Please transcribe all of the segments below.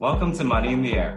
Welcome to Money in the Air,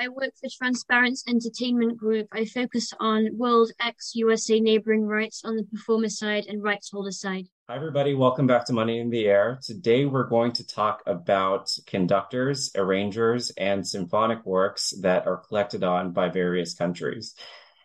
I work for Transparence Entertainment Group. I focus on World X USA neighboring rights on the performer side and rights holder side. Hi, everybody. Welcome back to Money in the Air. Today, we're going to talk about conductors, arrangers, and symphonic works that are collected on by various countries.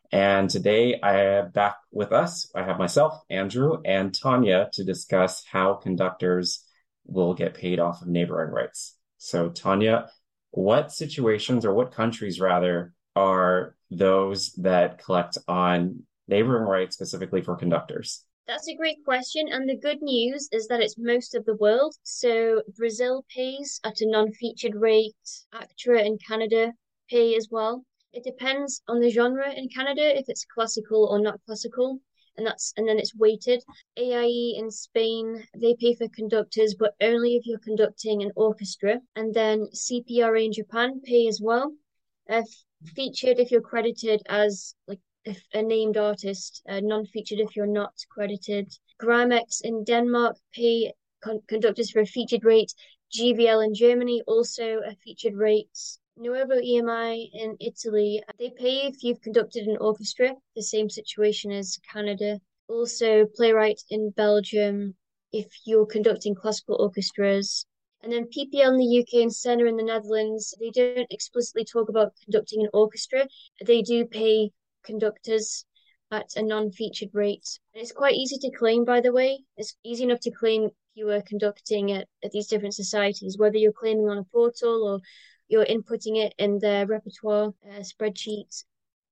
And today, I have back with us, I have myself, Andrew, and Tanya to discuss how conductors will get paid off of neighboring rights. So, Tanya, what situations or what countries, rather, are those that collect on neighboring rights specifically for conductors? That's a great question. And the good news is that it's most of the world. So Brazil pays at a non featured rate, ACTRA in Canada pay as well. It depends on the genre in Canada, if it's classical or not classical. And that's and then it's weighted. AIE in Spain, they pay for conductors, but only if you're conducting an orchestra. And then CPRA in Japan pay as well. Uh, featured if you're credited as like if a named artist, uh, non-featured if you're not credited. Gramex in Denmark pay con- conductors for a featured rate. GVL in Germany also a featured rate. Nuovo IMAIE in Italy, they pay if you've conducted an orchestra, the same situation as Canada. Also, PlayRight in Belgium if you're conducting classical orchestras. And then PPL in the UK and SENA in the Netherlands, they don't explicitly talk about conducting an orchestra. They do pay conductors at a non-featured rate. And it's quite easy to claim, by the way. It's easy enough to claim you were conducting at, at these different societies, whether you're claiming on a portal or you're inputting it in their repertoire uh, spreadsheets.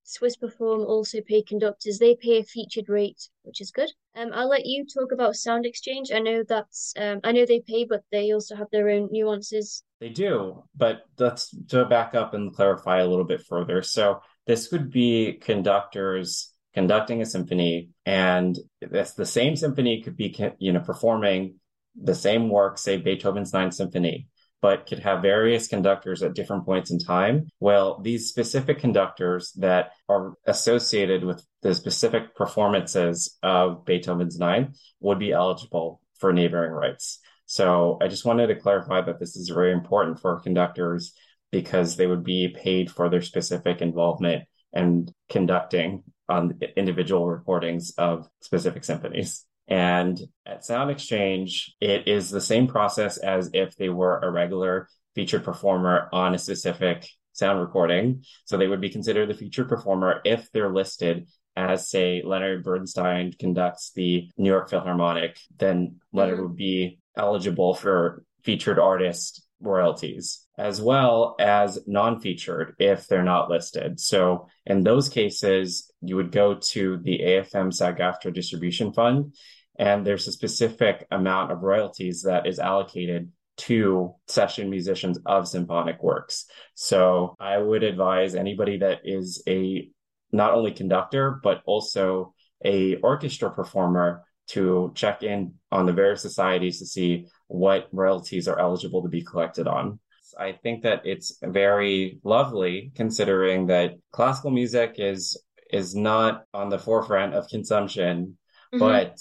Swiss Perform also pay conductors. They pay a featured rate, which is good. Um, I'll let you talk about SoundExchange. I know that's um, I know they pay, but they also have their own nuances. They do, but let's to back up and clarify a little bit further. So this would be conductors conducting a symphony, and that's the same symphony could be, you know, performing the same work, say Beethoven's Ninth Symphony, but could have various conductors at different points in time. Well, these specific conductors that are associated with the specific performances of Beethoven's Ninth would be eligible for neighboring rights. So I just wanted to clarify that this is very important for conductors because they would be paid for their specific involvement and conducting on individual recordings of specific symphonies. And at SoundExchange, it is the same process as if they were a regular featured performer on a specific sound recording. So they would be considered the featured performer if they're listed as, say, Leonard Bernstein conducts the New York Philharmonic, then Leonard mm-hmm. would be eligible for featured artist royalties as well as non-featured if they're not listed. So in those cases, you would go to the AFM SAG-AFTRA distribution fund and there's a specific amount of royalties that is allocated to session musicians of symphonic works. So I would advise anybody that is a not only conductor but also a orchestra performer to check in on the various societies to see what royalties are eligible to be collected on. I think that it's very lovely considering that classical music is is not on the forefront of consumption, mm-hmm. but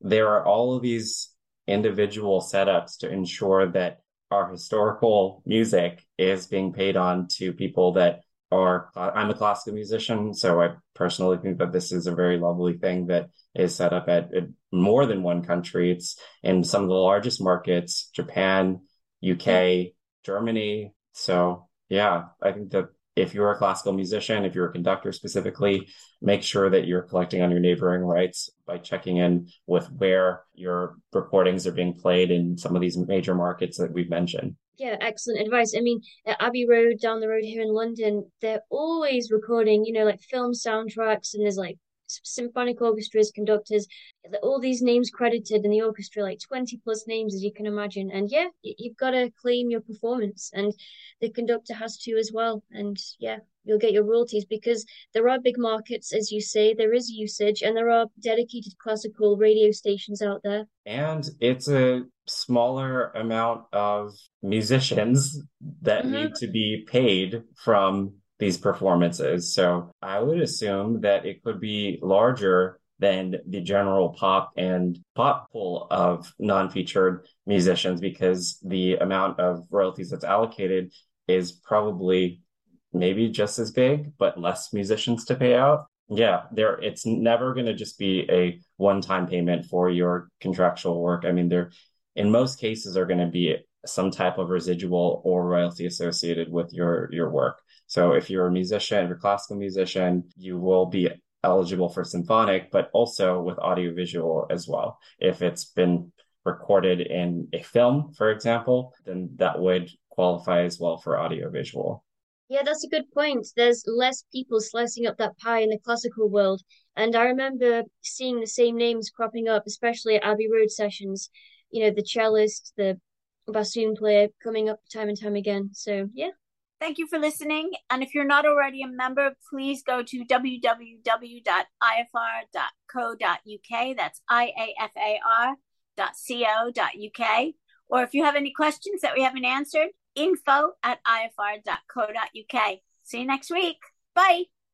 there are all of these individual setups to ensure that our historical music is being paid on to people that are uh, I'm a classical musician, so I personally think that this is a very lovely thing that is set up at, at more than one country. It's in some of the largest markets, Japan, UK, Germany. So yeah, I think that if you're a classical musician, if you're a conductor specifically, make sure that you're collecting on your neighboring rights by checking in with where your recordings are being played in some of these major markets that we've mentioned. Yeah, excellent advice. I mean, at Abbey Road down the road here in London, they're always recording, you know, like film soundtracks, and there's like symphonic orchestras, conductors, all these names credited in the orchestra, like 20 plus names, as you can imagine. And yeah, you've got to claim your performance, and the conductor has to as well. And yeah, you'll get your royalties because there are big markets, as you say, there is usage, and there are dedicated classical radio stations out there. And it's a smaller amount of musicians that mm-hmm. need to be paid from these performances. So I would assume that it could be larger than the general pop and pop pool of non-featured musicians because the amount of royalties that's allocated is probably maybe just as big but less musicians to pay out yeah there it's never going to just be a one-time payment for your contractual work i mean there in most cases are going to be some type of residual or royalty associated with your your work so if you're a musician, you're a classical musician, you will be eligible for symphonic, but also with audiovisual as well. If it's been recorded in a film, for example, then that would qualify as well for audiovisual. Yeah, that's a good point. There's less people slicing up that pie in the classical world. And I remember seeing the same names cropping up, especially at Abbey Road sessions. You know, the cellist, the bassoon player coming up time and time again. So, yeah, Thank you for listening. And if you're not already a member, please go to www.iafar.co.uk. That's I A F A R dot co.uk. Or if you have any questions that we haven't answered, info at iafar.co.uk. See you next week. Bye.